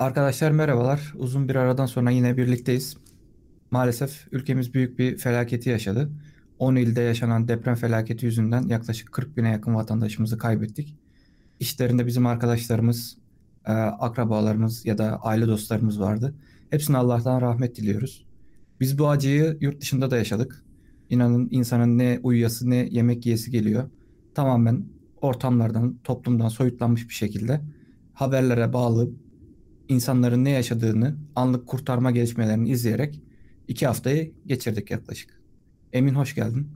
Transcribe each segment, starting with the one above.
Arkadaşlar merhabalar. Uzun bir aradan sonra yine birlikteyiz. Maalesef ülkemiz büyük bir felaketi yaşadı. 10 ilde yaşanan deprem felaketi yüzünden yaklaşık 40 bine yakın vatandaşımızı kaybettik. İşlerinde bizim arkadaşlarımız, e, akrabalarımız ya da aile dostlarımız vardı. Hepsine Allah'tan rahmet diliyoruz. Biz bu acıyı yurt dışında da yaşadık. İnanın insanın ne uyuyası ne yemek yiyesi geliyor. Tamamen ortamlardan, toplumdan soyutlanmış bir şekilde haberlere bağlı insanların ne yaşadığını, anlık kurtarma gelişmelerini izleyerek iki haftayı geçirdik yaklaşık. Emin hoş geldin.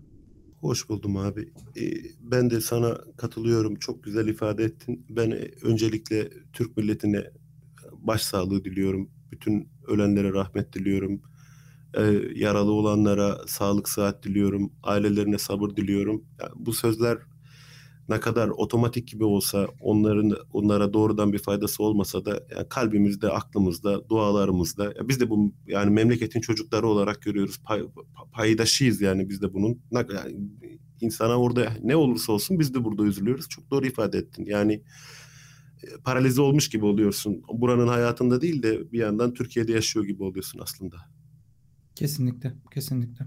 Hoş buldum abi. Ee, ben de sana katılıyorum. Çok güzel ifade ettin. Ben öncelikle Türk milletine başsağlığı diliyorum. Bütün ölenlere rahmet diliyorum. Ee, yaralı olanlara sağlık sıhhat diliyorum. Ailelerine sabır diliyorum. Bu sözler ne kadar otomatik gibi olsa onların onlara doğrudan bir faydası olmasa da yani kalbimizde, aklımızda, dualarımızda ya biz de bu yani memleketin çocukları olarak görüyoruz. Pay, paydaşıyız yani biz de bunun. Yani insana orada ne olursa olsun biz de burada üzülüyoruz. Çok doğru ifade ettin. Yani e, paralize olmuş gibi oluyorsun. Buranın hayatında değil de bir yandan Türkiye'de yaşıyor gibi oluyorsun aslında. Kesinlikle, kesinlikle.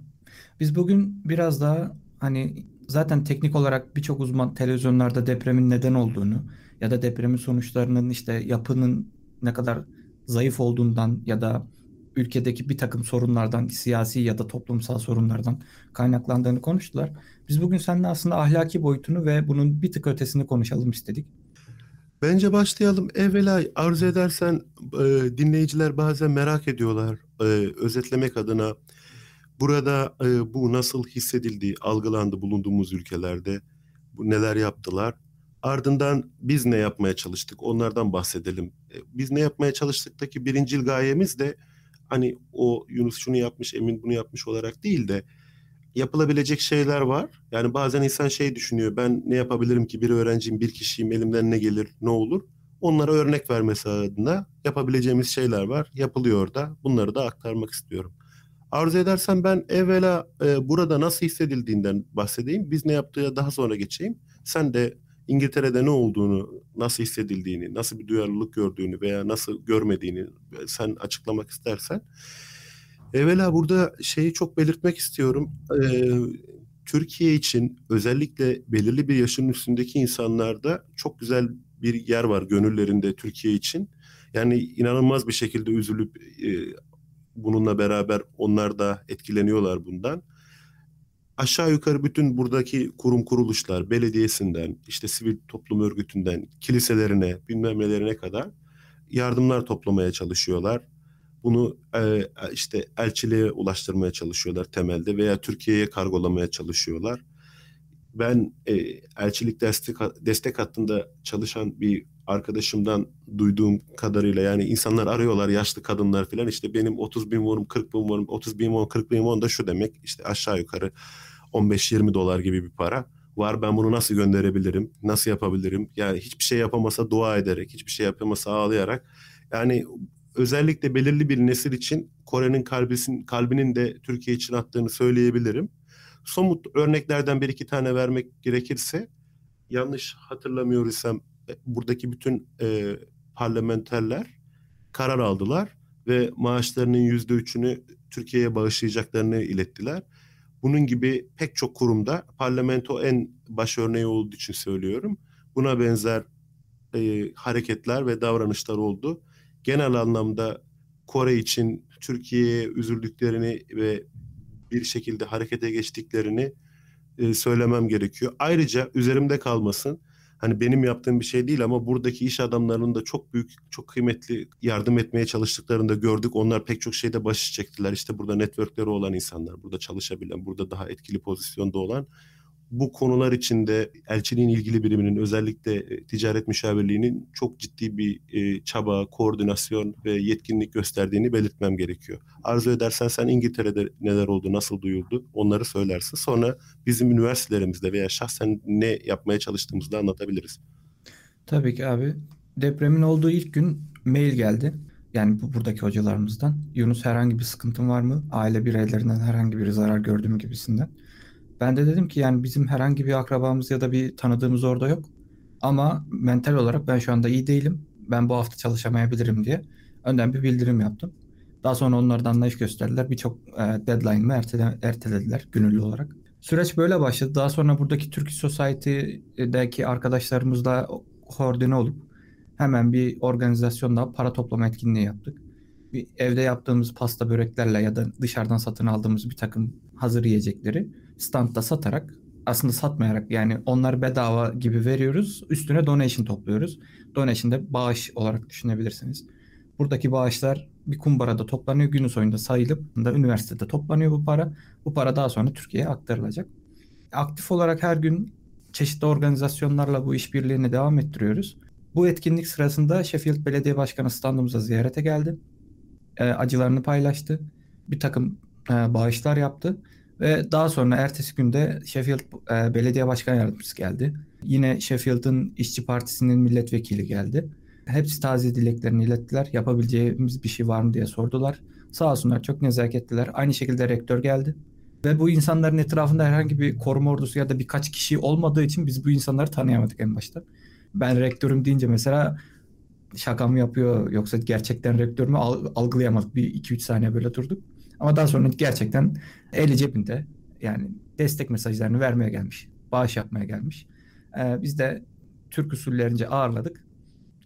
Biz bugün biraz daha hani zaten teknik olarak birçok uzman televizyonlarda depremin neden olduğunu ya da depremin sonuçlarının işte yapının ne kadar zayıf olduğundan ya da ülkedeki bir takım sorunlardan, siyasi ya da toplumsal sorunlardan kaynaklandığını konuştular. Biz bugün seninle aslında ahlaki boyutunu ve bunun bir tık ötesini konuşalım istedik. Bence başlayalım. Evvela arzu edersen e, dinleyiciler bazen merak ediyorlar. E, özetlemek adına Burada e, bu nasıl hissedildi, algılandı bulunduğumuz ülkelerde, bu neler yaptılar. Ardından biz ne yapmaya çalıştık onlardan bahsedelim. E, biz ne yapmaya çalıştıktaki birincil gayemiz de hani o Yunus şunu yapmış, Emin bunu yapmış olarak değil de yapılabilecek şeyler var. Yani bazen insan şey düşünüyor ben ne yapabilirim ki bir öğrenciyim, bir kişiyim, elimden ne gelir, ne olur. Onlara örnek vermesi adına yapabileceğimiz şeyler var. Yapılıyor da bunları da aktarmak istiyorum. Arzu edersen ben evvela e, burada nasıl hissedildiğinden bahsedeyim. Biz ne yaptığı daha sonra geçeyim. Sen de İngiltere'de ne olduğunu, nasıl hissedildiğini, nasıl bir duyarlılık gördüğünü veya nasıl görmediğini e, sen açıklamak istersen. Evvela burada şeyi çok belirtmek istiyorum. Ee, Türkiye için özellikle belirli bir yaşın üstündeki insanlarda çok güzel bir yer var gönüllerinde Türkiye için. Yani inanılmaz bir şekilde üzülüp e, bununla beraber onlar da etkileniyorlar bundan. Aşağı yukarı bütün buradaki kurum kuruluşlar, belediyesinden, işte sivil toplum örgütünden, kiliselerine, bilmem nelerine kadar yardımlar toplamaya çalışıyorlar. Bunu e, işte elçiliğe ulaştırmaya çalışıyorlar temelde veya Türkiye'ye kargolamaya çalışıyorlar. Ben e, elçilik destek destek hattında çalışan bir arkadaşımdan duyduğum kadarıyla yani insanlar arıyorlar yaşlı kadınlar falan işte benim 30 bin won 40 bin won 30 bin won 40 bin won da şu demek işte aşağı yukarı 15-20 dolar gibi bir para. Var ben bunu nasıl gönderebilirim nasıl yapabilirim? Yani hiçbir şey yapamasa dua ederek hiçbir şey yapamasa ağlayarak. Yani özellikle belirli bir nesil için Kore'nin kalbinin, kalbinin de Türkiye için attığını söyleyebilirim. Somut örneklerden bir iki tane vermek gerekirse yanlış hatırlamıyor isem e, buradaki bütün e, parlamenterler karar aldılar ve maaşlarının yüzde üçünü Türkiye'ye bağışlayacaklarını ilettiler. Bunun gibi pek çok kurumda parlamento en baş örneği olduğu için söylüyorum. Buna benzer e, hareketler ve davranışlar oldu. Genel anlamda Kore için Türkiye'ye üzüldüklerini ve bir şekilde harekete geçtiklerini e, söylemem gerekiyor. Ayrıca üzerimde kalmasın hani benim yaptığım bir şey değil ama buradaki iş adamlarının da çok büyük, çok kıymetli yardım etmeye çalıştıklarını da gördük. Onlar pek çok şeyde başı çektiler. İşte burada networkleri olan insanlar, burada çalışabilen, burada daha etkili pozisyonda olan bu konular içinde elçiliğin ilgili biriminin özellikle e, ticaret müşavirliğinin çok ciddi bir e, çaba, koordinasyon ve yetkinlik gösterdiğini belirtmem gerekiyor. Arzu edersen sen İngiltere'de neler oldu, nasıl duyuldu onları söylersin. Sonra bizim üniversitelerimizde veya şahsen ne yapmaya çalıştığımızı da anlatabiliriz. Tabii ki abi. Depremin olduğu ilk gün mail geldi. Yani bu buradaki hocalarımızdan. Yunus herhangi bir sıkıntın var mı? Aile bireylerinden herhangi bir zarar gördüğüm gibisinden. Ben de dedim ki yani bizim herhangi bir akrabamız ya da bir tanıdığımız orada yok. Ama mental olarak ben şu anda iyi değilim. Ben bu hafta çalışamayabilirim diye. Önden bir bildirim yaptım. Daha sonra onlar da anlayış gösterdiler. Birçok e, deadline'ımı ertele, ertelediler gönüllü olarak. Süreç böyle başladı. Daha sonra buradaki Turkish Society'deki arkadaşlarımızla koordine olup hemen bir organizasyonla para toplama etkinliği yaptık. Bir evde yaptığımız pasta böreklerle ya da dışarıdan satın aldığımız bir takım hazır yiyecekleri standta satarak aslında satmayarak yani onlar bedava gibi veriyoruz. Üstüne donation topluyoruz. Donation de bağış olarak düşünebilirsiniz. Buradaki bağışlar bir kumbarada toplanıyor. Günün sonunda sayılıp da üniversitede toplanıyor bu para. Bu para daha sonra Türkiye'ye aktarılacak. Aktif olarak her gün çeşitli organizasyonlarla bu işbirliğini devam ettiriyoruz. Bu etkinlik sırasında Sheffield Belediye Başkanı standımıza ziyarete geldi. E, acılarını paylaştı. Bir takım e, bağışlar yaptı. Ve daha sonra ertesi günde Sheffield e, Belediye Başkan Yardımcısı geldi. Yine Sheffield'ın İşçi Partisi'nin milletvekili geldi. Hepsi taze dileklerini ilettiler. Yapabileceğimiz bir şey var mı diye sordular. Sağ olsunlar çok nezaketliler. Aynı şekilde rektör geldi. Ve bu insanların etrafında herhangi bir koruma ordusu ya da birkaç kişi olmadığı için biz bu insanları tanıyamadık en başta. Ben rektörüm deyince mesela şaka mı yapıyor yoksa gerçekten rektör mü algılayamadık. Bir iki üç saniye böyle durduk. Ama daha sonra gerçekten eli cebinde yani destek mesajlarını vermeye gelmiş. Bağış yapmaya gelmiş. Ee, biz de Türk usullerince ağırladık.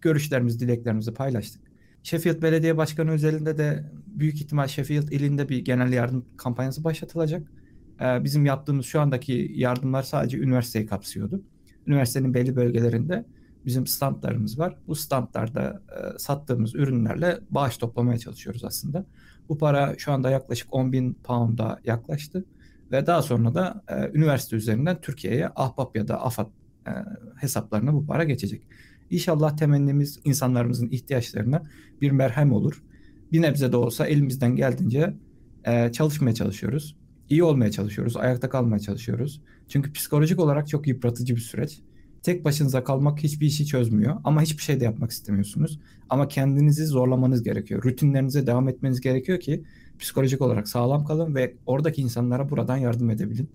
Görüşlerimizi, dileklerimizi paylaştık. Sheffield Belediye Başkanı özelinde de büyük ihtimal Sheffield ilinde bir genel yardım kampanyası başlatılacak. Ee, bizim yaptığımız şu andaki yardımlar sadece üniversiteyi kapsıyordu. Üniversitenin belli bölgelerinde bizim standlarımız var. Bu standlarda e, sattığımız ürünlerle bağış toplamaya çalışıyoruz aslında. Bu para şu anda yaklaşık 10 bin pound'a yaklaştı. Ve daha sonra da e, üniversite üzerinden Türkiye'ye Ahbap ya da AFAD e, hesaplarına bu para geçecek. İnşallah temennimiz insanlarımızın ihtiyaçlarına bir merhem olur. Bir nebze de olsa elimizden geldiğince e, çalışmaya çalışıyoruz. İyi olmaya çalışıyoruz, ayakta kalmaya çalışıyoruz. Çünkü psikolojik olarak çok yıpratıcı bir süreç. Tek başınıza kalmak hiçbir işi çözmüyor ama hiçbir şey de yapmak istemiyorsunuz. Ama kendinizi zorlamanız gerekiyor. Rutinlerinize devam etmeniz gerekiyor ki psikolojik olarak sağlam kalın ve oradaki insanlara buradan yardım edebilin.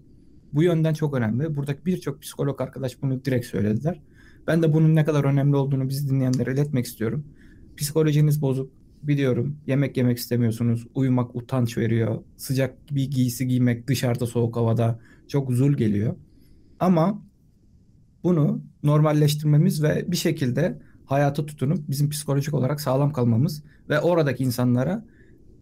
Bu yönden çok önemli. Buradaki birçok psikolog arkadaş bunu direkt söylediler. Ben de bunun ne kadar önemli olduğunu bizi dinleyenlere iletmek istiyorum. Psikolojiniz bozuk, biliyorum. Yemek yemek istemiyorsunuz. Uyumak utanç veriyor. Sıcak bir giysi giymek dışarıda soğuk havada çok zul geliyor. Ama bunu normalleştirmemiz ve bir şekilde hayata tutunup bizim psikolojik olarak sağlam kalmamız ve oradaki insanlara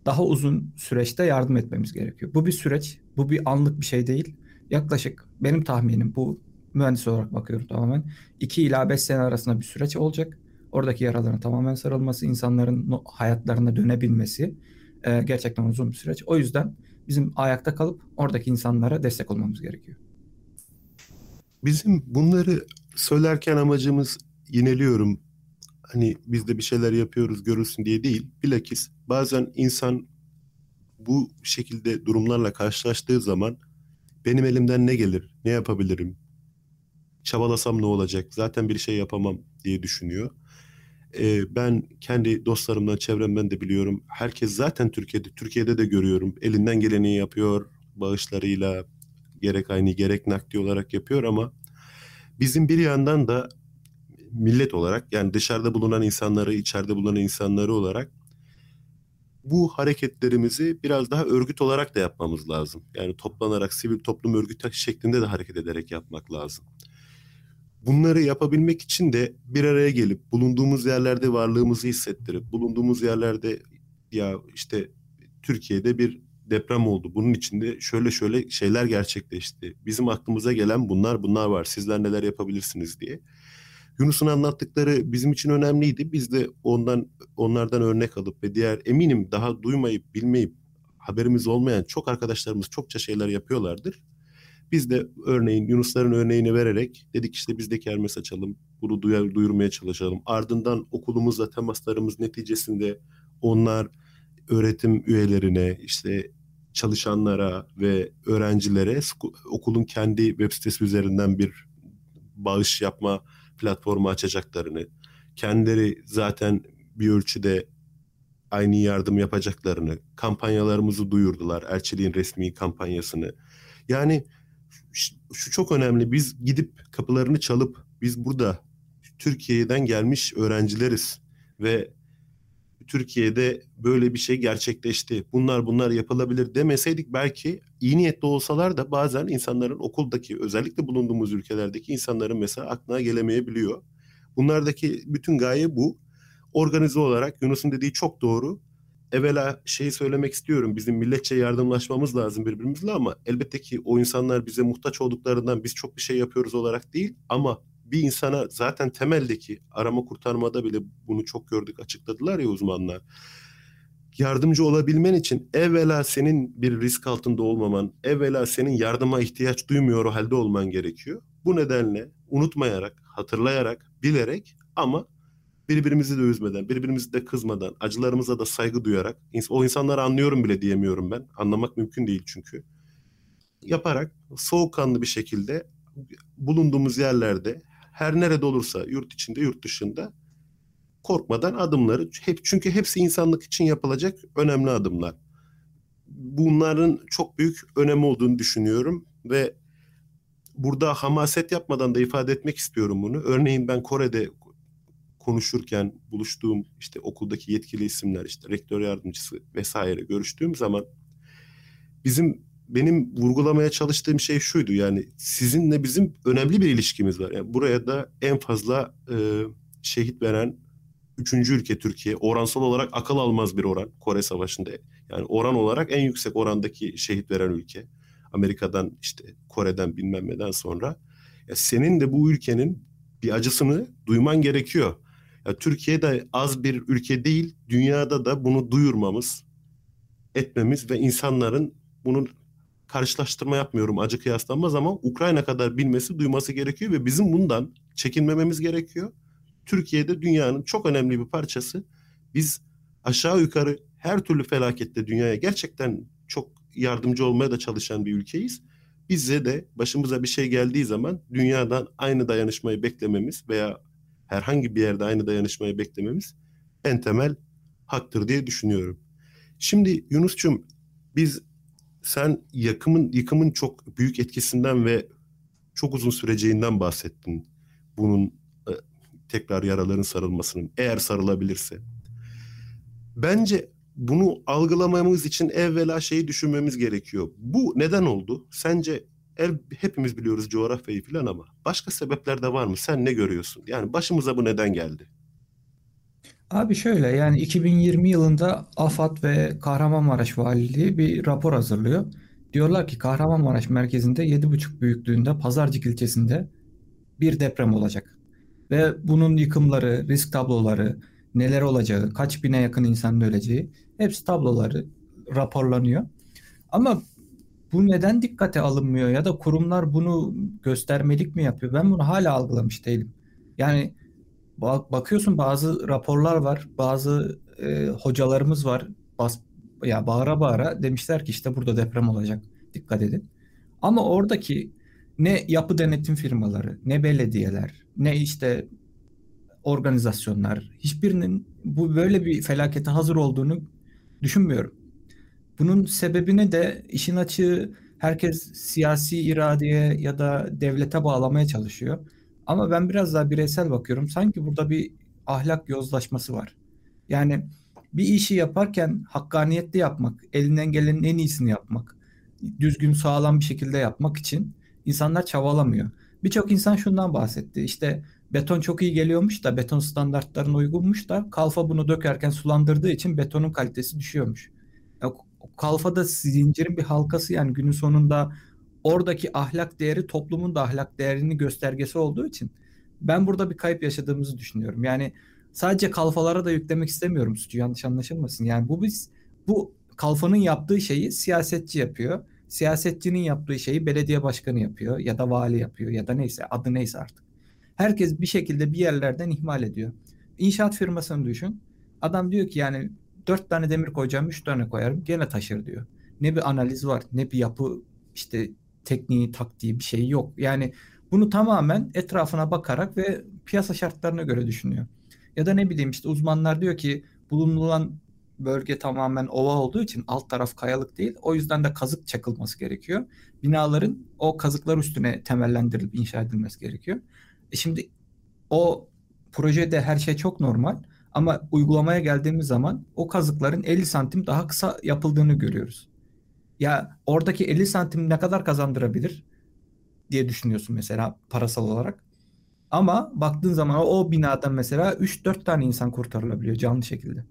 daha uzun süreçte yardım etmemiz gerekiyor. Bu bir süreç, bu bir anlık bir şey değil. Yaklaşık benim tahminim bu mühendis olarak bakıyorum tamamen 2 ila 5 sene arasında bir süreç olacak. Oradaki yaraların tamamen sarılması, insanların hayatlarına dönebilmesi e, gerçekten uzun bir süreç. O yüzden bizim ayakta kalıp oradaki insanlara destek olmamız gerekiyor. Bizim bunları söylerken amacımız yineliyorum. Hani biz de bir şeyler yapıyoruz görülsün diye değil. Bilakis bazen insan bu şekilde durumlarla karşılaştığı zaman benim elimden ne gelir, ne yapabilirim, çabalasam ne olacak, zaten bir şey yapamam diye düşünüyor. Ee, ben kendi dostlarımdan, çevremden de biliyorum. Herkes zaten Türkiye'de, Türkiye'de de görüyorum. Elinden geleni yapıyor, bağışlarıyla, gerek aynı gerek nakdi olarak yapıyor ama bizim bir yandan da millet olarak yani dışarıda bulunan insanları, içeride bulunan insanları olarak bu hareketlerimizi biraz daha örgüt olarak da yapmamız lazım. Yani toplanarak sivil toplum örgütü şeklinde de hareket ederek yapmak lazım. Bunları yapabilmek için de bir araya gelip bulunduğumuz yerlerde varlığımızı hissettirip bulunduğumuz yerlerde ya işte Türkiye'de bir deprem oldu. Bunun içinde şöyle şöyle şeyler gerçekleşti. Bizim aklımıza gelen bunlar bunlar var. Sizler neler yapabilirsiniz diye. Yunus'un anlattıkları bizim için önemliydi. Biz de ondan onlardan örnek alıp ve diğer eminim daha duymayıp bilmeyip haberimiz olmayan çok arkadaşlarımız çokça şeyler yapıyorlardır. Biz de örneğin Yunusların örneğini vererek dedik işte biz de kermes açalım. Bunu duyar, duyurmaya çalışalım. Ardından okulumuzla temaslarımız neticesinde onlar öğretim üyelerine, işte çalışanlara ve öğrencilere okulun kendi web sitesi üzerinden bir bağış yapma platformu açacaklarını, kendileri zaten bir ölçüde aynı yardım yapacaklarını, kampanyalarımızı duyurdular, elçiliğin resmi kampanyasını. Yani şu çok önemli, biz gidip kapılarını çalıp biz burada Türkiye'den gelmiş öğrencileriz ve Türkiye'de böyle bir şey gerçekleşti. Bunlar bunlar yapılabilir demeseydik belki iyi niyetli olsalar da bazen insanların okuldaki özellikle bulunduğumuz ülkelerdeki insanların mesela aklına gelemeyebiliyor. Bunlardaki bütün gaye bu. Organize olarak Yunus'un dediği çok doğru. Evvela şeyi söylemek istiyorum. Bizim milletçe yardımlaşmamız lazım birbirimizle ama elbette ki o insanlar bize muhtaç olduklarından biz çok bir şey yapıyoruz olarak değil ama bir insana zaten temeldeki arama kurtarmada bile bunu çok gördük açıkladılar ya uzmanlar. Yardımcı olabilmen için evvela senin bir risk altında olmaman, evvela senin yardıma ihtiyaç duymuyor o halde olman gerekiyor. Bu nedenle unutmayarak, hatırlayarak, bilerek ama birbirimizi de üzmeden, birbirimizi de kızmadan, acılarımıza da saygı duyarak, o insanları anlıyorum bile diyemiyorum ben. Anlamak mümkün değil çünkü. Yaparak soğukkanlı bir şekilde bulunduğumuz yerlerde her nerede olursa yurt içinde yurt dışında korkmadan adımları hep çünkü hepsi insanlık için yapılacak önemli adımlar. Bunların çok büyük önemi olduğunu düşünüyorum ve burada hamaset yapmadan da ifade etmek istiyorum bunu. Örneğin ben Kore'de konuşurken buluştuğum işte okuldaki yetkili isimler işte rektör yardımcısı vesaire görüştüğüm zaman bizim benim vurgulamaya çalıştığım şey şuydu yani sizinle bizim önemli bir ilişkimiz var. Yani buraya da en fazla e, şehit veren üçüncü ülke Türkiye. Oransal olarak akıl almaz bir oran Kore Savaşı'nda. Yani oran olarak en yüksek orandaki şehit veren ülke. Amerika'dan işte Kore'den bilmem neden sonra. Ya senin de bu ülkenin bir acısını duyman gerekiyor. Ya Türkiye de az bir ülke değil, dünyada da bunu duyurmamız, etmemiz ve insanların bunun karşılaştırma yapmıyorum acı kıyaslanmaz ama Ukrayna kadar bilmesi duyması gerekiyor ve bizim bundan çekinmememiz gerekiyor. Türkiye'de dünyanın çok önemli bir parçası. Biz aşağı yukarı her türlü felakette dünyaya gerçekten çok yardımcı olmaya da çalışan bir ülkeyiz. Bize de başımıza bir şey geldiği zaman dünyadan aynı dayanışmayı beklememiz veya herhangi bir yerde aynı dayanışmayı beklememiz en temel haktır diye düşünüyorum. Şimdi Yunus'cum biz sen yakımın yıkımın çok büyük etkisinden ve çok uzun süreceğinden bahsettin. Bunun e, tekrar yaraların sarılmasının eğer sarılabilirse. Bence bunu algılamamız için evvela şeyi düşünmemiz gerekiyor. Bu neden oldu? Sence el, hepimiz biliyoruz coğrafyayı falan ama başka sebepler de var mı? Sen ne görüyorsun? Yani başımıza bu neden geldi? Abi şöyle yani 2020 yılında AFAD ve Kahramanmaraş Valiliği bir rapor hazırlıyor. Diyorlar ki Kahramanmaraş merkezinde 7,5 büyüklüğünde Pazarcık ilçesinde bir deprem olacak. Ve bunun yıkımları, risk tabloları, neler olacağı, kaç bine yakın insanın öleceği hepsi tabloları raporlanıyor. Ama bu neden dikkate alınmıyor ya da kurumlar bunu göstermelik mi yapıyor? Ben bunu hala algılamış değilim. Yani bakıyorsun bazı raporlar var, bazı e, hocalarımız var. Bas, ya bağıra bağıra demişler ki işte burada deprem olacak. Dikkat edin. Ama oradaki ne yapı denetim firmaları, ne belediyeler, ne işte organizasyonlar hiçbirinin bu böyle bir felakete hazır olduğunu düşünmüyorum. Bunun sebebini de işin açığı herkes siyasi iradeye ya da devlete bağlamaya çalışıyor. Ama ben biraz daha bireysel bakıyorum. Sanki burada bir ahlak yozlaşması var. Yani bir işi yaparken hakkaniyetli yapmak, elinden gelenin en iyisini yapmak, düzgün sağlam bir şekilde yapmak için insanlar çabalamıyor. Birçok insan şundan bahsetti. İşte beton çok iyi geliyormuş da beton standartlarına uygunmuş da kalfa bunu dökerken sulandırdığı için betonun kalitesi düşüyormuş. Kalfa da zincirin bir halkası yani günün sonunda oradaki ahlak değeri toplumun da ahlak değerini göstergesi olduğu için ben burada bir kayıp yaşadığımızı düşünüyorum. Yani sadece kalfalara da yüklemek istemiyorum suçu yanlış anlaşılmasın. Yani bu biz bu kalfanın yaptığı şeyi siyasetçi yapıyor. Siyasetçinin yaptığı şeyi belediye başkanı yapıyor ya da vali yapıyor ya da neyse adı neyse artık. Herkes bir şekilde bir yerlerden ihmal ediyor. İnşaat firmasını düşün. Adam diyor ki yani dört tane demir koyacağım, üç tane koyarım gene taşır diyor. Ne bir analiz var, ne bir yapı işte tekniği, taktiği bir şey yok. Yani bunu tamamen etrafına bakarak ve piyasa şartlarına göre düşünüyor. Ya da ne bileyim işte uzmanlar diyor ki bulunulan bölge tamamen ova olduğu için alt taraf kayalık değil. O yüzden de kazık çakılması gerekiyor. Binaların o kazıklar üstüne temellendirilip inşa edilmesi gerekiyor. E şimdi o projede her şey çok normal Ama uygulamaya geldiğimiz zaman o kazıkların 50 santim daha kısa yapıldığını görüyoruz. Ya oradaki 50 santim ne kadar kazandırabilir diye düşünüyorsun mesela parasal olarak. Ama baktığın zaman o binadan mesela 3-4 tane insan kurtarılabiliyor canlı şekilde.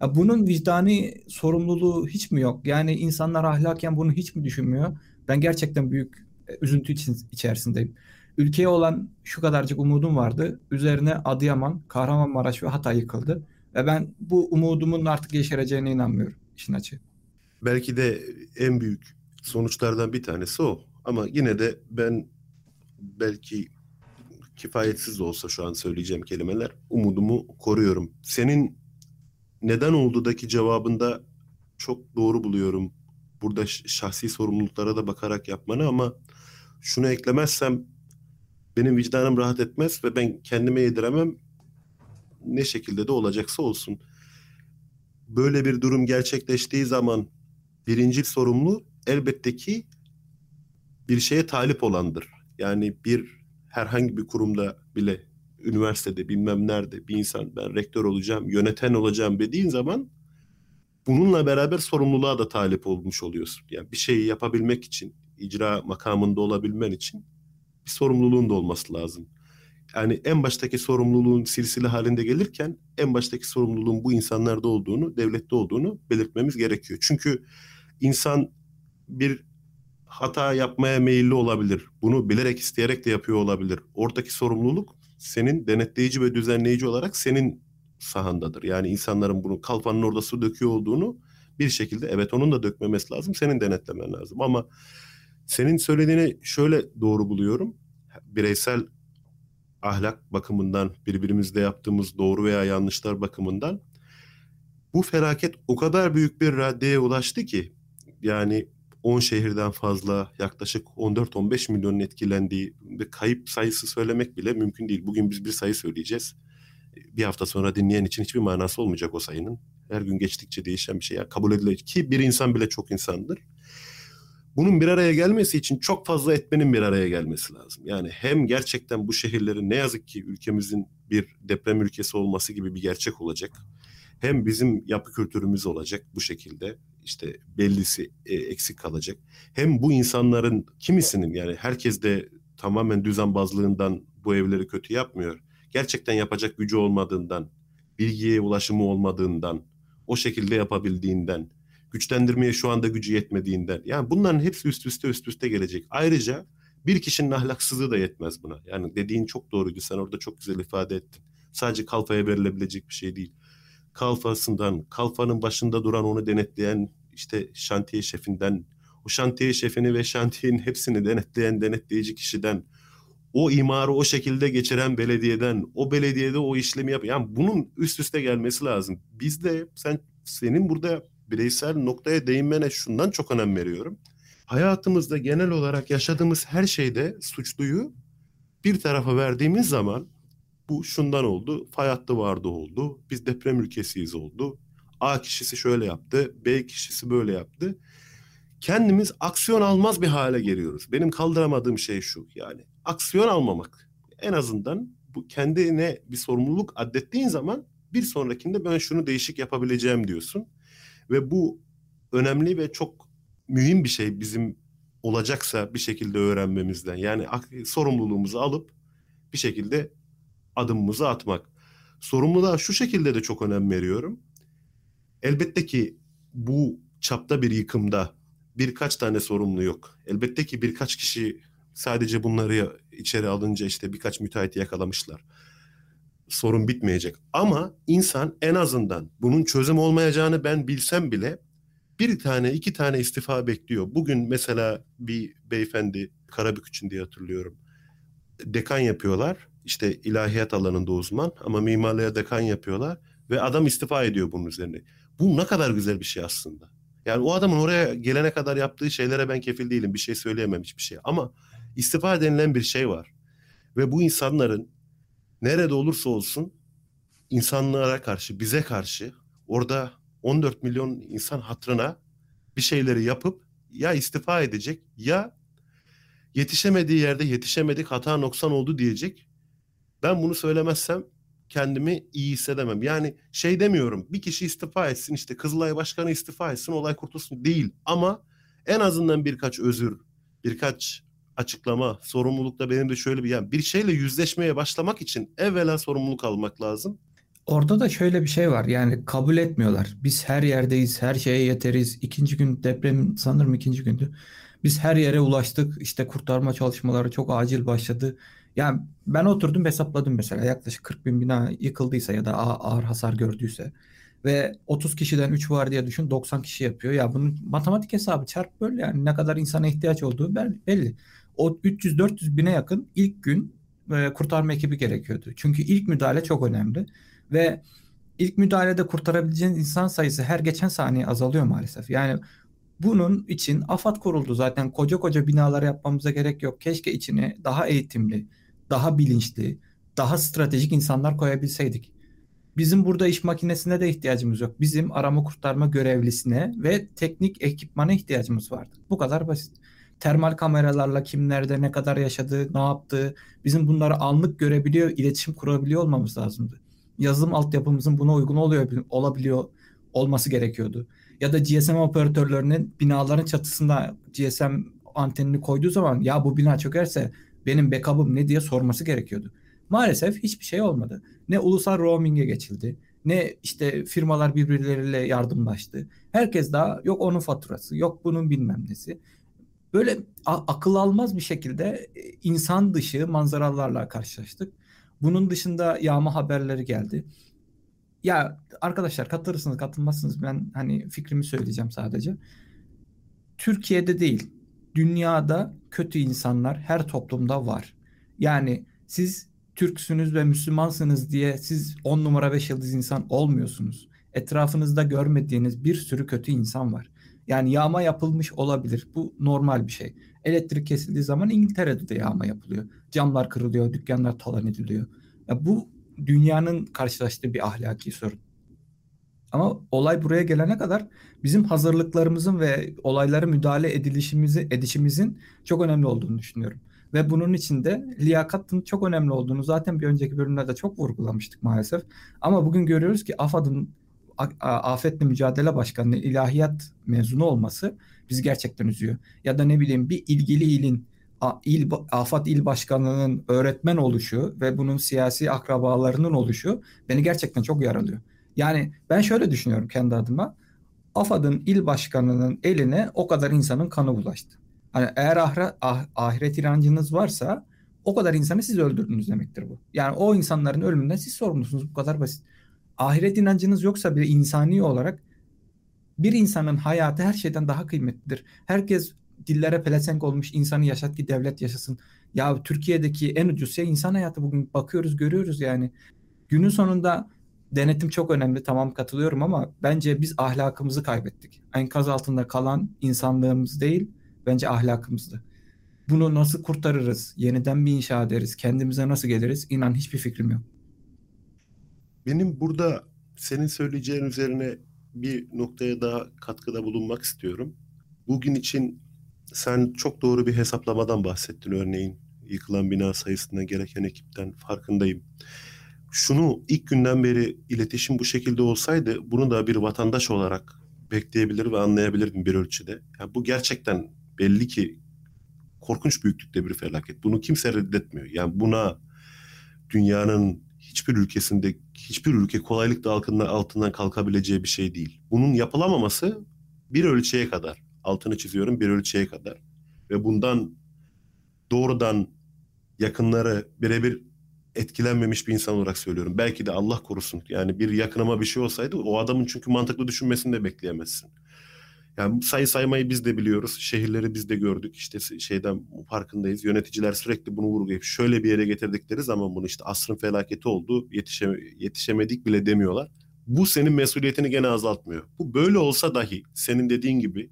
Ya bunun vicdani sorumluluğu hiç mi yok? Yani insanlar ahlaken bunu hiç mi düşünmüyor? Ben gerçekten büyük e, üzüntü için içerisindeyim. Ülkeye olan şu kadarcık umudum vardı. Üzerine Adıyaman, Kahramanmaraş ve Hatay yıkıldı. Ve ben bu umudumun artık yeşereceğine inanmıyorum işin açığı. Belki de en büyük sonuçlardan bir tanesi o. Ama yine de ben belki kifayetsiz de olsa şu an söyleyeceğim kelimeler umudumu koruyorum. Senin neden olduğudaki cevabında çok doğru buluyorum. Burada şahsi sorumluluklara da bakarak yapmanı ama şunu eklemezsem benim vicdanım rahat etmez ve ben kendime yediremem. Ne şekilde de olacaksa olsun. Böyle bir durum gerçekleştiği zaman birinci sorumlu elbette ki bir şeye talip olandır. Yani bir herhangi bir kurumda bile üniversitede bilmem nerede bir insan ben rektör olacağım, yöneten olacağım dediğin zaman bununla beraber sorumluluğa da talip olmuş oluyorsun. Yani bir şeyi yapabilmek için, icra makamında olabilmen için bir sorumluluğun da olması lazım. Yani en baştaki sorumluluğun silsile halinde gelirken en baştaki sorumluluğun bu insanlarda olduğunu, devlette olduğunu belirtmemiz gerekiyor. Çünkü insan bir hata yapmaya meyilli olabilir. Bunu bilerek isteyerek de yapıyor olabilir. Oradaki sorumluluk senin denetleyici ve düzenleyici olarak senin sahandadır. Yani insanların bunu kalfanın orada su döküyor olduğunu bir şekilde evet onun da dökmemesi lazım. Senin denetlemen lazım. Ama senin söylediğini şöyle doğru buluyorum. Bireysel ahlak bakımından birbirimizde yaptığımız doğru veya yanlışlar bakımından bu felaket o kadar büyük bir raddeye ulaştı ki yani 10 şehirden fazla yaklaşık 14-15 milyonun etkilendiği ve kayıp sayısı söylemek bile mümkün değil. Bugün biz bir sayı söyleyeceğiz. Bir hafta sonra dinleyen için hiçbir manası olmayacak o sayının. Her gün geçtikçe değişen bir şey. Kabul edilir ki bir insan bile çok insandır. Bunun bir araya gelmesi için çok fazla etmenin bir araya gelmesi lazım. Yani hem gerçekten bu şehirlerin ne yazık ki ülkemizin bir deprem ülkesi olması gibi bir gerçek olacak. Hem bizim yapı kültürümüz olacak bu şekilde işte bellisi e, eksik kalacak. Hem bu insanların kimisinin yani herkes de tamamen düzenbazlığından bu evleri kötü yapmıyor. Gerçekten yapacak gücü olmadığından, bilgiye ulaşımı olmadığından, o şekilde yapabildiğinden, güçlendirmeye şu anda gücü yetmediğinden. Yani bunların hepsi üst üste üst üste gelecek. Ayrıca bir kişinin ahlaksızlığı da yetmez buna. Yani dediğin çok doğruydu. Sen orada çok güzel ifade ettin. Sadece kalfaya verilebilecek bir şey değil kalfasından, kalfanın başında duran onu denetleyen işte şantiye şefinden, o şantiye şefini ve şantiyenin hepsini denetleyen denetleyici kişiden, o imarı o şekilde geçiren belediyeden, o belediyede o işlemi yap. Yani bunun üst üste gelmesi lazım. Biz de sen senin burada bireysel noktaya değinmene şundan çok önem veriyorum. Hayatımızda genel olarak yaşadığımız her şeyde suçluyu bir tarafa verdiğimiz zaman bu şundan oldu. Fay hattı vardı oldu. Biz deprem ülkesiyiz oldu. A kişisi şöyle yaptı. B kişisi böyle yaptı. Kendimiz aksiyon almaz bir hale geliyoruz. Benim kaldıramadığım şey şu yani. Aksiyon almamak. En azından bu kendine bir sorumluluk addettiğin zaman bir sonrakinde ben şunu değişik yapabileceğim diyorsun. Ve bu önemli ve çok mühim bir şey bizim olacaksa bir şekilde öğrenmemizden. Yani sorumluluğumuzu alıp bir şekilde adımımızı atmak. Sorumluluğa şu şekilde de çok önem veriyorum. Elbette ki bu çapta bir yıkımda birkaç tane sorumlu yok. Elbette ki birkaç kişi sadece bunları içeri alınca işte birkaç müteahhiti yakalamışlar. Sorun bitmeyecek. Ama insan en azından bunun çözüm olmayacağını ben bilsem bile bir tane iki tane istifa bekliyor. Bugün mesela bir beyefendi Karabük için diye hatırlıyorum. Dekan yapıyorlar işte ilahiyat alanında uzman ama mimarlığa dekan yapıyorlar ve adam istifa ediyor bunun üzerine. Bu ne kadar güzel bir şey aslında. Yani o adamın oraya gelene kadar yaptığı şeylere ben kefil değilim. Bir şey söyleyemem hiçbir şey. Ama istifa denilen bir şey var. Ve bu insanların nerede olursa olsun insanlara karşı, bize karşı orada 14 milyon insan hatrına bir şeyleri yapıp ya istifa edecek ya yetişemediği yerde yetişemedik hata noksan oldu diyecek ben bunu söylemezsem kendimi iyi hissedemem. Yani şey demiyorum bir kişi istifa etsin işte Kızılay Başkanı istifa etsin olay kurtulsun değil. Ama en azından birkaç özür, birkaç açıklama, sorumlulukta benim de şöyle bir yani bir şeyle yüzleşmeye başlamak için evvela sorumluluk almak lazım. Orada da şöyle bir şey var yani kabul etmiyorlar. Biz her yerdeyiz, her şeye yeteriz. İkinci gün deprem sanırım ikinci gündü. Biz her yere ulaştık. İşte kurtarma çalışmaları çok acil başladı. Yani ben oturdum hesapladım mesela yaklaşık 40 bin bina yıkıldıysa ya da ağır hasar gördüyse ve 30 kişiden 3 var diye düşün 90 kişi yapıyor. Ya bunun matematik hesabı çarp böyle yani ne kadar insana ihtiyaç olduğu belli. O 300-400 bine yakın ilk gün e, kurtarma ekibi gerekiyordu. Çünkü ilk müdahale çok önemli ve ilk müdahalede kurtarabileceğiniz insan sayısı her geçen saniye azalıyor maalesef. Yani bunun için AFAD kuruldu zaten koca koca binalar yapmamıza gerek yok. Keşke içine daha eğitimli, daha bilinçli, daha stratejik insanlar koyabilseydik. Bizim burada iş makinesine de ihtiyacımız yok. Bizim arama kurtarma görevlisine ve teknik ekipmana ihtiyacımız vardı. Bu kadar basit. Termal kameralarla kim nerede ne kadar yaşadı, ne yaptı, bizim bunları anlık görebiliyor, iletişim kurabiliyor olmamız lazımdı. Yazılım altyapımızın buna uygun oluyor olabiliyor olması gerekiyordu. Ya da GSM operatörlerinin binaların çatısında GSM antenini koyduğu zaman ya bu bina çökerse benim backup'ım ne diye sorması gerekiyordu. Maalesef hiçbir şey olmadı. Ne ulusal roaming'e geçildi. Ne işte firmalar birbirleriyle yardımlaştı. Herkes daha yok onun faturası, yok bunun bilmem nesi. Böyle akıl almaz bir şekilde e, insan dışı manzaralarla karşılaştık. Bunun dışında yağma haberleri geldi. Ya arkadaşlar katılırsınız katılmazsınız ben hani fikrimi söyleyeceğim sadece. Türkiye'de değil dünyada kötü insanlar her toplumda var. Yani siz Türksünüz ve Müslümansınız diye siz on numara beş yıldız insan olmuyorsunuz. Etrafınızda görmediğiniz bir sürü kötü insan var. Yani yağma yapılmış olabilir. Bu normal bir şey. Elektrik kesildiği zaman İngiltere'de de yağma yapılıyor. Camlar kırılıyor, dükkanlar talan ediliyor. Ya bu dünyanın karşılaştığı bir ahlaki sorun. Ama olay buraya gelene kadar bizim hazırlıklarımızın ve olaylara müdahale edilişimizi edişimizin çok önemli olduğunu düşünüyorum. Ve bunun içinde liyakatın çok önemli olduğunu zaten bir önceki bölümlerde çok vurgulamıştık maalesef. Ama bugün görüyoruz ki AFAD'ın Afetle Mücadele Başkanı'nın ilahiyat mezunu olması bizi gerçekten üzüyor. Ya da ne bileyim bir ilgili ilin il, AFAD il başkanının öğretmen oluşu ve bunun siyasi akrabalarının oluşu beni gerçekten çok yaralıyor. Yani ben şöyle düşünüyorum kendi adıma. AFAD'ın il başkanının eline o kadar insanın kanı bulaştı. Hani eğer ahre, ah, ahiret inancınız varsa o kadar insanı siz öldürdünüz demektir bu. Yani o insanların ölümünden siz sorumlusunuz. Bu kadar basit. Ahiret inancınız yoksa bile insani olarak bir insanın hayatı her şeyden daha kıymetlidir. Herkes dillere pelesenk olmuş insanı yaşat ki devlet yaşasın. Ya Türkiye'deki en ucuz şey insan hayatı bugün bakıyoruz görüyoruz yani. Günün sonunda denetim çok önemli tamam katılıyorum ama bence biz ahlakımızı kaybettik. Enkaz altında kalan insanlığımız değil bence ahlakımızdı. Bunu nasıl kurtarırız? Yeniden bir inşa ederiz? Kendimize nasıl geliriz? İnan hiçbir fikrim yok. Benim burada senin söyleyeceğin üzerine bir noktaya daha katkıda bulunmak istiyorum. Bugün için sen çok doğru bir hesaplamadan bahsettin örneğin. Yıkılan bina sayısına gereken ekipten farkındayım. Şunu ilk günden beri iletişim bu şekilde olsaydı bunu da bir vatandaş olarak bekleyebilir ve anlayabilirdim bir ölçüde. Yani bu gerçekten belli ki korkunç büyüklükte bir felaket. Bunu kimse reddetmiyor. Yani buna dünyanın hiçbir ülkesinde hiçbir ülke kolaylıkla altından, altından kalkabileceği bir şey değil. Bunun yapılamaması bir ölçüye kadar altını çiziyorum bir ölçüye kadar ve bundan doğrudan yakınları birebir etkilenmemiş bir insan olarak söylüyorum. Belki de Allah korusun. Yani bir yakınıma bir şey olsaydı o adamın çünkü mantıklı düşünmesini de bekleyemezsin. Yani sayı saymayı biz de biliyoruz. Şehirleri biz de gördük. İşte şeyden farkındayız. Yöneticiler sürekli bunu vurgulayıp şöyle bir yere getirdikleri zaman bunu işte asrın felaketi oldu. Yetişe, yetişemedik bile demiyorlar. Bu senin mesuliyetini gene azaltmıyor. Bu böyle olsa dahi senin dediğin gibi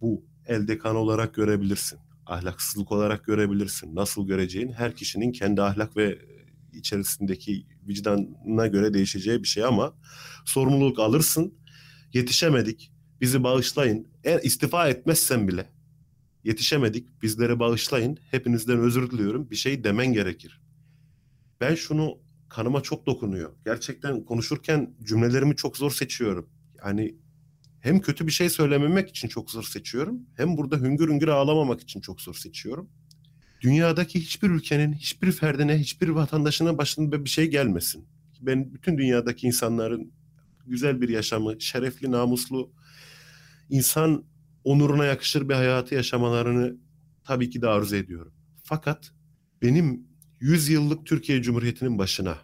bu elde kan olarak görebilirsin. Ahlaksızlık olarak görebilirsin. Nasıl göreceğin her kişinin kendi ahlak ve içerisindeki vicdanına göre değişeceği bir şey ama sorumluluk alırsın. Yetişemedik. Bizi bağışlayın. Eğer istifa etmezsen bile yetişemedik. Bizlere bağışlayın. Hepinizden özür diliyorum. Bir şey demen gerekir. Ben şunu kanıma çok dokunuyor. Gerçekten konuşurken cümlelerimi çok zor seçiyorum. Yani hem kötü bir şey söylememek için çok zor seçiyorum. Hem burada hüngür hüngür ağlamamak için çok zor seçiyorum. Dünyadaki hiçbir ülkenin, hiçbir ferdine, hiçbir vatandaşına başına bir şey gelmesin. Ben bütün dünyadaki insanların güzel bir yaşamı, şerefli, namuslu, insan onuruna yakışır bir hayatı yaşamalarını tabii ki de arzu ediyorum. Fakat benim 100 yıllık Türkiye Cumhuriyeti'nin başına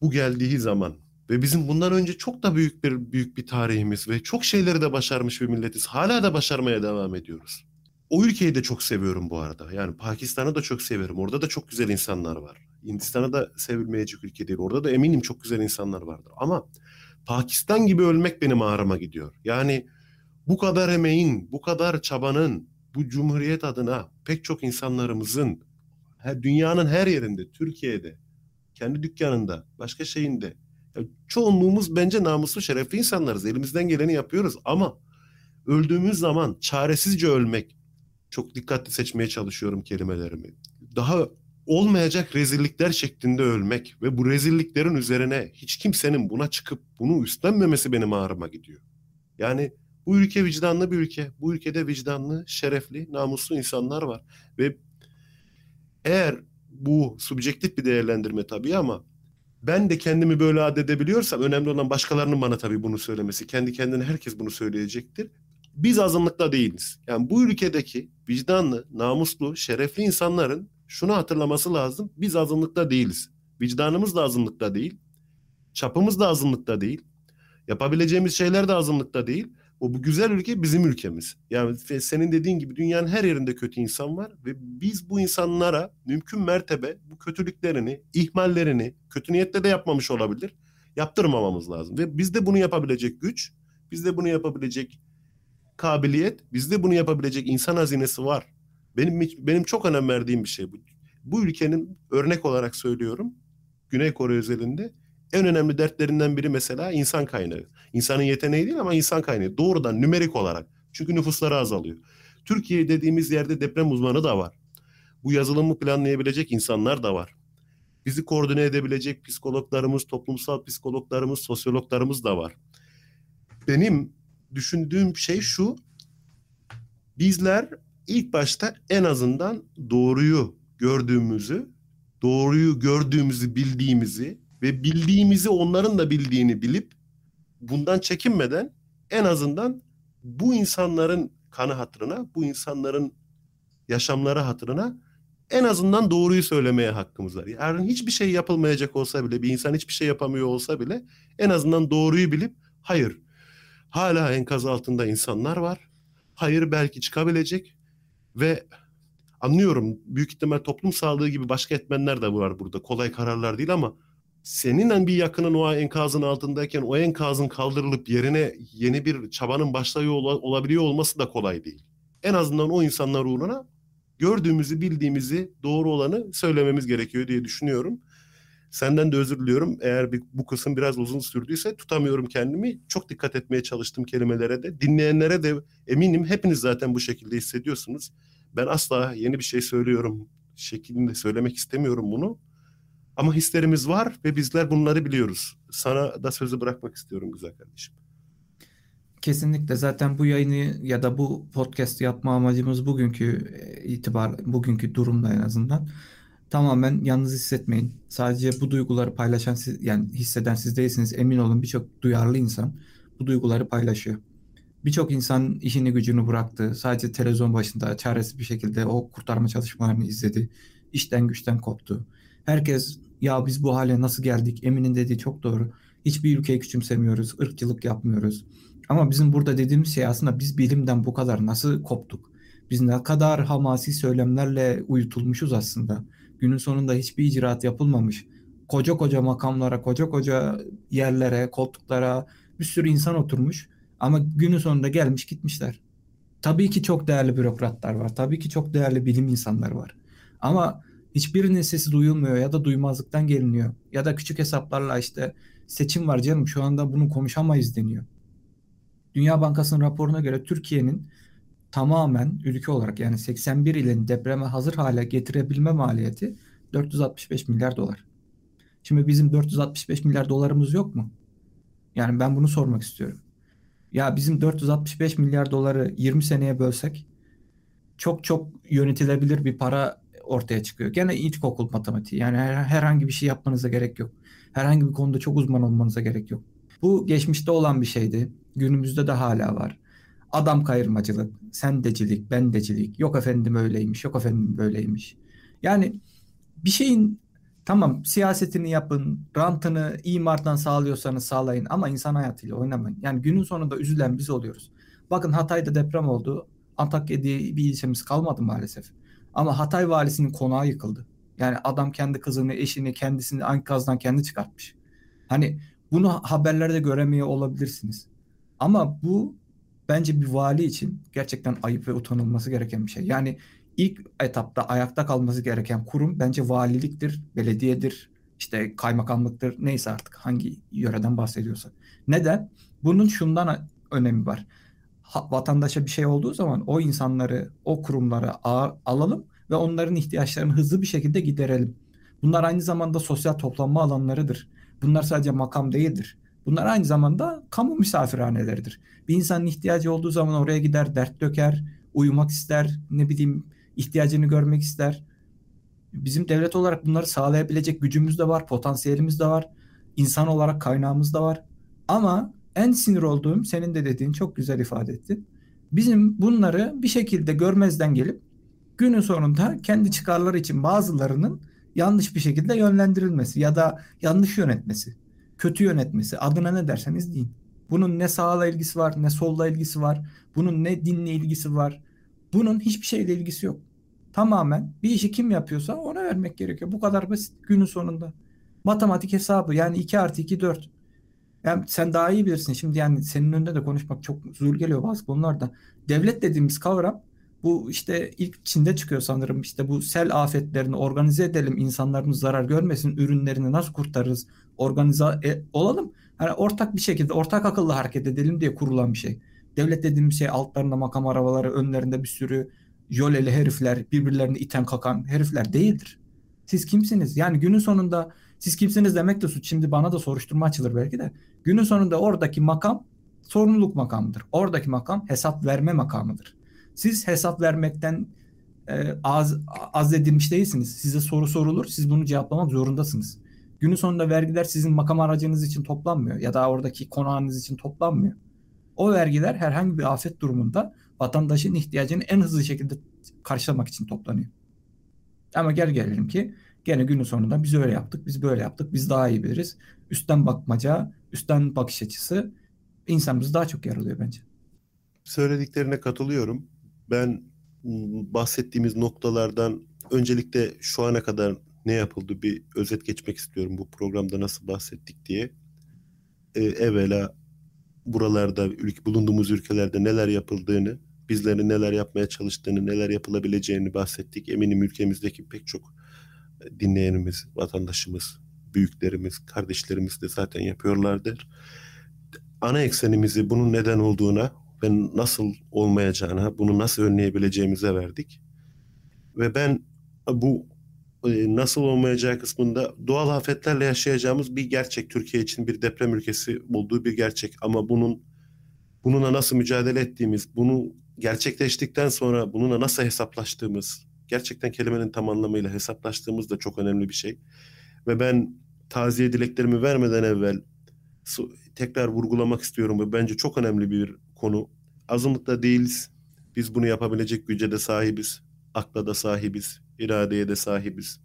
bu geldiği zaman ve bizim bundan önce çok da büyük bir büyük bir tarihimiz ve çok şeyleri de başarmış bir milletiz. Hala da başarmaya devam ediyoruz. O ülkeyi de çok seviyorum bu arada. Yani Pakistan'ı da çok severim. Orada da çok güzel insanlar var. Hindistan'ı da sevilmeyecek ülke değil. Orada da eminim çok güzel insanlar vardır. Ama Pakistan gibi ölmek benim ağrıma gidiyor. Yani bu kadar emeğin, bu kadar çabanın, bu cumhuriyet adına pek çok insanlarımızın dünyanın her yerinde, Türkiye'de, kendi dükkanında, başka şeyinde. Yani çoğunluğumuz bence namuslu, şerefli insanlarız. Elimizden geleni yapıyoruz ama öldüğümüz zaman çaresizce ölmek, çok dikkatli seçmeye çalışıyorum kelimelerimi. Daha olmayacak rezillikler şeklinde ölmek ve bu rezilliklerin üzerine hiç kimsenin buna çıkıp bunu üstlenmemesi benim ağrıma gidiyor. Yani bu ülke vicdanlı bir ülke. Bu ülkede vicdanlı, şerefli, namuslu insanlar var. Ve eğer bu subjektif bir değerlendirme tabii ama ben de kendimi böyle adedebiliyorsam önemli olan başkalarının bana tabii bunu söylemesi. Kendi kendine herkes bunu söyleyecektir. Biz azınlıkta değiliz. Yani bu ülkedeki vicdanlı, namuslu, şerefli insanların şunu hatırlaması lazım. Biz azınlıkta değiliz. Vicdanımız da azınlıkta değil. Çapımız da azınlıkta değil. Yapabileceğimiz şeyler de azınlıkta değil. O bu güzel ülke bizim ülkemiz. Yani senin dediğin gibi dünyanın her yerinde kötü insan var ve biz bu insanlara mümkün mertebe bu kötülüklerini, ihmallerini kötü niyetle de yapmamış olabilir. Yaptırmamamız lazım ve bizde bunu yapabilecek güç, bizde bunu yapabilecek kabiliyet, bizde bunu yapabilecek insan hazinesi var. Benim benim çok önem verdiğim bir şey bu. Bu ülkenin örnek olarak söylüyorum. Güney Kore özelinde en önemli dertlerinden biri mesela insan kaynağı. İnsanın yeteneği değil ama insan kaynağı. Doğrudan nümerik olarak. Çünkü nüfusları azalıyor. Türkiye dediğimiz yerde deprem uzmanı da var. Bu yazılımı planlayabilecek insanlar da var. Bizi koordine edebilecek psikologlarımız, toplumsal psikologlarımız, sosyologlarımız da var. Benim düşündüğüm şey şu. Bizler ilk başta en azından doğruyu gördüğümüzü, doğruyu gördüğümüzü bildiğimizi ve bildiğimizi onların da bildiğini bilip bundan çekinmeden en azından bu insanların kanı hatırına, bu insanların yaşamları hatırına en azından doğruyu söylemeye hakkımız var. Yarın hiçbir şey yapılmayacak olsa bile, bir insan hiçbir şey yapamıyor olsa bile en azından doğruyu bilip hayır hala enkaz altında insanlar var. Hayır belki çıkabilecek ve anlıyorum büyük ihtimal toplum sağlığı gibi başka etmenler de var burada. Kolay kararlar değil ama seninle bir yakının o enkazın altındayken o enkazın kaldırılıp yerine yeni bir çabanın başlıyor olabiliyor olması da kolay değil. En azından o insanlar uğruna gördüğümüzü, bildiğimizi, doğru olanı söylememiz gerekiyor diye düşünüyorum. Senden de özür diliyorum. Eğer bir, bu kısım biraz uzun sürdüyse tutamıyorum kendimi. Çok dikkat etmeye çalıştım kelimelere de. Dinleyenlere de eminim hepiniz zaten bu şekilde hissediyorsunuz. Ben asla yeni bir şey söylüyorum şeklinde söylemek istemiyorum bunu. Ama hislerimiz var ve bizler bunları biliyoruz. Sana da sözü bırakmak istiyorum güzel kardeşim. Kesinlikle zaten bu yayını ya da bu podcast yapma amacımız bugünkü e, itibar, bugünkü durumda en azından tamamen yalnız hissetmeyin. Sadece bu duyguları paylaşan siz, yani hisseden siz değilsiniz. Emin olun birçok duyarlı insan bu duyguları paylaşıyor. Birçok insan işini gücünü bıraktı. Sadece televizyon başında çaresiz bir şekilde o kurtarma çalışmalarını izledi. İşten güçten koptu. Herkes ya biz bu hale nasıl geldik? Emin'in dediği çok doğru. Hiçbir ülkeyi küçümsemiyoruz, ırkçılık yapmıyoruz. Ama bizim burada dediğimiz şey aslında biz bilimden bu kadar nasıl koptuk? Biz ne kadar hamasi söylemlerle uyutulmuşuz aslında. Günün sonunda hiçbir icraat yapılmamış. Koca koca makamlara, koca koca yerlere, koltuklara bir sürü insan oturmuş. Ama günün sonunda gelmiş gitmişler. Tabii ki çok değerli bürokratlar var. Tabii ki çok değerli bilim insanları var. Ama hiçbirinin sesi duyulmuyor ya da duymazlıktan geliniyor. Ya da küçük hesaplarla işte seçim var canım şu anda bunu konuşamayız deniyor. Dünya Bankası'nın raporuna göre Türkiye'nin tamamen ülke olarak yani 81 ilin depreme hazır hale getirebilme maliyeti 465 milyar dolar. Şimdi bizim 465 milyar dolarımız yok mu? Yani ben bunu sormak istiyorum. Ya bizim 465 milyar doları 20 seneye bölsek çok çok yönetilebilir bir para ortaya çıkıyor. Gene ilkokul matematiği. Yani her, herhangi bir şey yapmanıza gerek yok. Herhangi bir konuda çok uzman olmanıza gerek yok. Bu geçmişte olan bir şeydi. Günümüzde de hala var. Adam kayırmacılık, sendecilik, bendecilik. Yok efendim öyleymiş, yok efendim böyleymiş. Yani bir şeyin tamam siyasetini yapın, rantını imardan sağlıyorsanız sağlayın ama insan hayatıyla oynamayın. Yani günün sonunda üzülen biz oluyoruz. Bakın Hatay'da deprem oldu. Antakya diye bir ilçemiz kalmadı maalesef. Ama Hatay valisinin konağı yıkıldı. Yani adam kendi kızını, eşini, kendisini enkazdan kendi çıkartmış. Hani bunu haberlerde göremiyor olabilirsiniz. Ama bu bence bir vali için gerçekten ayıp ve utanılması gereken bir şey. Yani ilk etapta ayakta kalması gereken kurum bence valiliktir, belediyedir, işte kaymakamlıktır, neyse artık hangi yöreden bahsediyorsa. Neden? Bunun şundan önemi var. Vatandaşa bir şey olduğu zaman o insanları, o kurumlara alalım ve onların ihtiyaçlarını hızlı bir şekilde giderelim. Bunlar aynı zamanda sosyal toplanma alanlarıdır. Bunlar sadece makam değildir. Bunlar aynı zamanda kamu misafirhaneleridir. Bir insanın ihtiyacı olduğu zaman oraya gider, dert döker, uyumak ister, ne bileyim ihtiyacını görmek ister. Bizim devlet olarak bunları sağlayabilecek gücümüz de var, potansiyelimiz de var. insan olarak kaynağımız da var. Ama en sinir olduğum senin de dediğin çok güzel ifade ettin. Bizim bunları bir şekilde görmezden gelip günün sonunda kendi çıkarları için bazılarının yanlış bir şekilde yönlendirilmesi ya da yanlış yönetmesi, kötü yönetmesi adına ne derseniz deyin. Bunun ne sağla ilgisi var, ne solla ilgisi var. Bunun ne dinle ilgisi var. Bunun hiçbir şeyle ilgisi yok. Tamamen bir işi kim yapıyorsa ona vermek gerekiyor. Bu kadar basit günün sonunda. Matematik hesabı yani 2 artı 2 4. Yani sen daha iyi bilirsin. Şimdi yani senin önünde de konuşmak çok zor geliyor bazı konularda. Devlet dediğimiz kavram bu işte ilk Çin'de çıkıyor sanırım. İşte bu sel afetlerini organize edelim, insanlarımız zarar görmesin, ürünlerini nasıl kurtarırız, organize e, olalım. Hani ortak bir şekilde, ortak akıllı hareket edelim diye kurulan bir şey. Devlet dediğimiz şey altlarında makam arabaları, önlerinde bir sürü jöleli herifler, birbirlerini iten kakan herifler değildir. Siz kimsiniz? Yani günün sonunda siz kimsiniz demek de suç. Şimdi bana da soruşturma açılır belki de. Günün sonunda oradaki makam sorumluluk makamıdır. Oradaki makam hesap verme makamıdır. Siz hesap vermekten e, az, az edilmiş değilsiniz. Size soru sorulur. Siz bunu cevaplamak zorundasınız. Günün sonunda vergiler sizin makam aracınız için toplanmıyor ya da oradaki konağınız için toplanmıyor. O vergiler herhangi bir afet durumunda vatandaşın ihtiyacını en hızlı şekilde karşılamak için toplanıyor. Ama gel gelelim ki gene günün sonunda biz öyle yaptık, biz böyle yaptık, biz daha iyi biliriz. Üstten bakmaca, üstten bakış açısı insanımız daha çok yaralıyor bence. Söylediklerine katılıyorum. Ben bahsettiğimiz noktalardan öncelikle şu ana kadar ne yapıldı bir özet geçmek istiyorum bu programda nasıl bahsettik diye. Ee, evvela buralarda ülke, bulunduğumuz ülkelerde neler yapıldığını, bizlerin neler yapmaya çalıştığını, neler yapılabileceğini bahsettik. Eminim ülkemizdeki pek çok dinleyenimiz, vatandaşımız, büyüklerimiz, kardeşlerimiz de zaten yapıyorlardır. Ana eksenimizi bunun neden olduğuna ve nasıl olmayacağına, bunu nasıl önleyebileceğimize verdik. Ve ben bu e, nasıl olmayacağı kısmında doğal afetlerle yaşayacağımız bir gerçek. Türkiye için bir deprem ülkesi olduğu bir gerçek. Ama bunun bununla nasıl mücadele ettiğimiz, bunu gerçekleştikten sonra bununla nasıl hesaplaştığımız, gerçekten kelimenin tam anlamıyla hesaplaştığımız da çok önemli bir şey. Ve ben taziye dileklerimi vermeden evvel tekrar vurgulamak istiyorum ve bence çok önemli bir konu. Azınlıkta değiliz. Biz bunu yapabilecek güce de sahibiz. Akla da sahibiz. iradeye de sahibiz.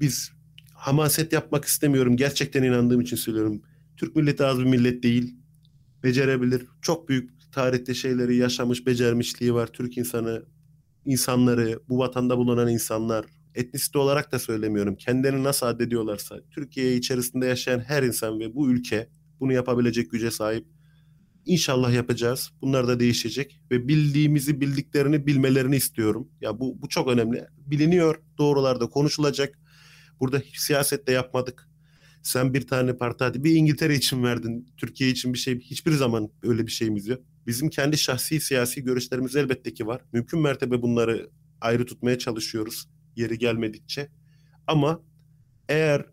Biz hamaset yapmak istemiyorum. Gerçekten inandığım için söylüyorum. Türk milleti az bir millet değil. Becerebilir. Çok büyük tarihte şeyleri yaşamış, becermişliği var. Türk insanı, insanları, bu vatanda bulunan insanlar, etnisite olarak da söylemiyorum. Kendilerini nasıl addediyorlarsa, Türkiye içerisinde yaşayan her insan ve bu ülke bunu yapabilecek güce sahip. İnşallah yapacağız. Bunlar da değişecek ve bildiğimizi bildiklerini bilmelerini istiyorum. Ya bu bu çok önemli. Biliniyor, doğrularda konuşulacak. Burada hiç siyaset de yapmadık. Sen bir tane parti bir İngiltere için verdin. Türkiye için bir şey hiçbir zaman öyle bir şeyimiz yok. Bizim kendi şahsi siyasi görüşlerimiz elbette ki var. Mümkün mertebe bunları ayrı tutmaya çalışıyoruz yeri gelmedikçe. Ama eğer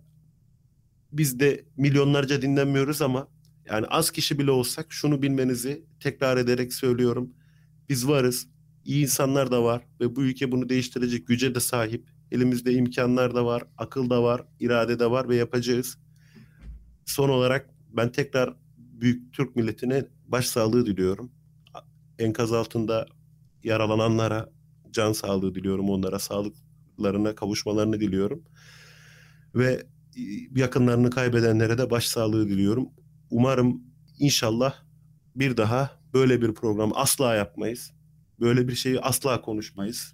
biz de milyonlarca dinlenmiyoruz ama yani az kişi bile olsak şunu bilmenizi tekrar ederek söylüyorum. Biz varız. İyi insanlar da var ve bu ülke bunu değiştirecek güce de sahip. Elimizde imkanlar da var, akıl da var, irade de var ve yapacağız. Son olarak ben tekrar büyük Türk milletine başsağlığı diliyorum. Enkaz altında yaralananlara can sağlığı diliyorum. Onlara sağlıklarına kavuşmalarını diliyorum. Ve yakınlarını kaybedenlere de başsağlığı diliyorum. Umarım inşallah bir daha böyle bir program asla yapmayız. Böyle bir şeyi asla konuşmayız.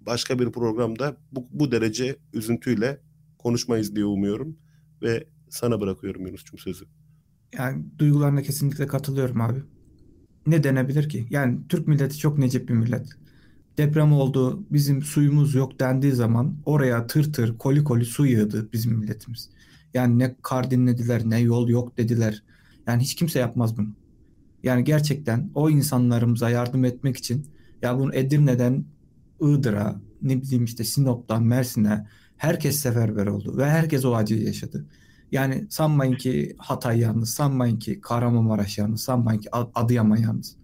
Başka bir programda bu, bu derece üzüntüyle konuşmayız diye umuyorum. Ve sana bırakıyorum Yunus'cum sözü. Yani duygularına kesinlikle katılıyorum abi. Ne denebilir ki? Yani Türk milleti çok necip bir millet. Deprem oldu, bizim suyumuz yok dendiği zaman oraya tır tır, koli koli su yığdı bizim milletimiz. Yani ne kar dinlediler, ne yol yok dediler. Yani hiç kimse yapmaz bunu. Yani gerçekten o insanlarımıza yardım etmek için ya bunu Edirne'den Iğdır'a, ne bileyim işte Sinop'tan Mersin'e herkes seferber oldu ve herkes o acıyı yaşadı. Yani sanmayın ki Hatay yalnız, sanmayın ki Kahramanmaraş yalnız, sanmayın ki Adıyaman yalnız.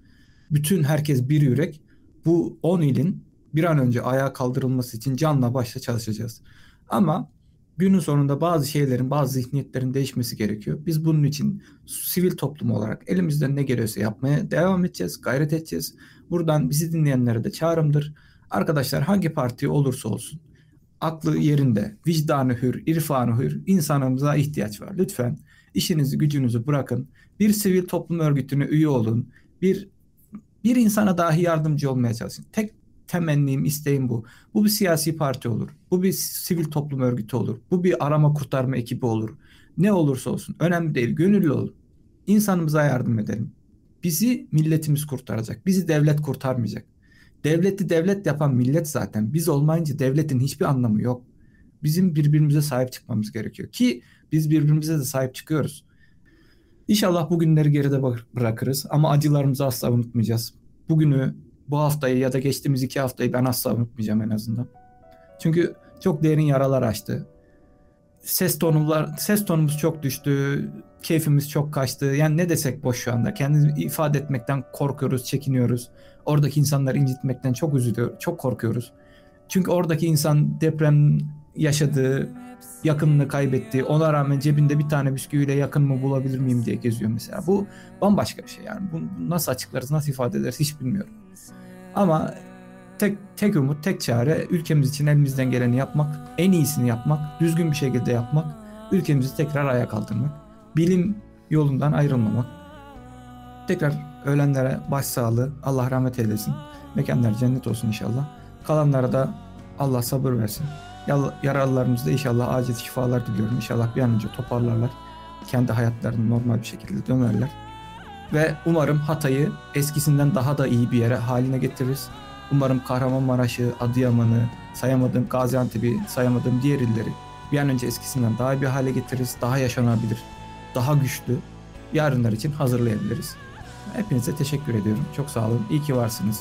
Bütün herkes bir yürek. Bu 10 ilin bir an önce ayağa kaldırılması için canla başla çalışacağız. Ama günün sonunda bazı şeylerin, bazı zihniyetlerin değişmesi gerekiyor. Biz bunun için sivil toplum olarak elimizden ne geliyorsa yapmaya devam edeceğiz, gayret edeceğiz. Buradan bizi dinleyenlere de çağrımdır. Arkadaşlar hangi parti olursa olsun aklı yerinde, vicdanı hür, irfanı hür insanımıza ihtiyaç var. Lütfen işinizi gücünüzü bırakın. Bir sivil toplum örgütüne üye olun. Bir bir insana dahi yardımcı olmaya çalışın. Tek temennim, isteğim bu. Bu bir siyasi parti olur. Bu bir sivil toplum örgütü olur. Bu bir arama kurtarma ekibi olur. Ne olursa olsun. Önemli değil. Gönüllü olun. İnsanımıza yardım edelim. Bizi milletimiz kurtaracak. Bizi devlet kurtarmayacak. Devleti devlet yapan millet zaten. Biz olmayınca devletin hiçbir anlamı yok. Bizim birbirimize sahip çıkmamız gerekiyor. Ki biz birbirimize de sahip çıkıyoruz. İnşallah bu günleri geride bırakırız ama acılarımızı asla unutmayacağız. Bugünü, bu haftayı ya da geçtiğimiz iki haftayı ben asla unutmayacağım en azından. Çünkü çok derin yaralar açtı. Ses tonumlar, ses tonumuz çok düştü. Keyfimiz çok kaçtı. Yani ne desek boş şu anda. Kendimizi ifade etmekten korkuyoruz, çekiniyoruz. Oradaki insanları incitmekten çok üzülüyor, çok korkuyoruz. Çünkü oradaki insan deprem yaşadığı, yakınını kaybetti. Ona rağmen cebinde bir tane bisküviyle yakın mı bulabilir miyim diye geziyor mesela. Bu bambaşka bir şey yani. Bunu nasıl açıklarız, nasıl ifade ederiz hiç bilmiyorum. Ama tek tek umut, tek çare ülkemiz için elimizden geleni yapmak, en iyisini yapmak, düzgün bir şekilde yapmak, ülkemizi tekrar ayağa kaldırmak, bilim yolundan ayrılmamak. Tekrar ölenlere başsağlığı, Allah rahmet eylesin. Mekanlar cennet olsun inşallah. Kalanlara da Allah sabır versin. Yaralılarımızda inşallah acil şifalar diliyorum. İnşallah bir an önce toparlarlar. Kendi hayatlarını normal bir şekilde dönerler. Ve umarım Hatay'ı eskisinden daha da iyi bir yere haline getiririz. Umarım Kahramanmaraş'ı, Adıyaman'ı, sayamadığım Gaziantep'i, sayamadığım diğer illeri bir an önce eskisinden daha bir hale getiririz. Daha yaşanabilir, daha güçlü yarınlar için hazırlayabiliriz. Hepinize teşekkür ediyorum. Çok sağ olun. İyi ki varsınız.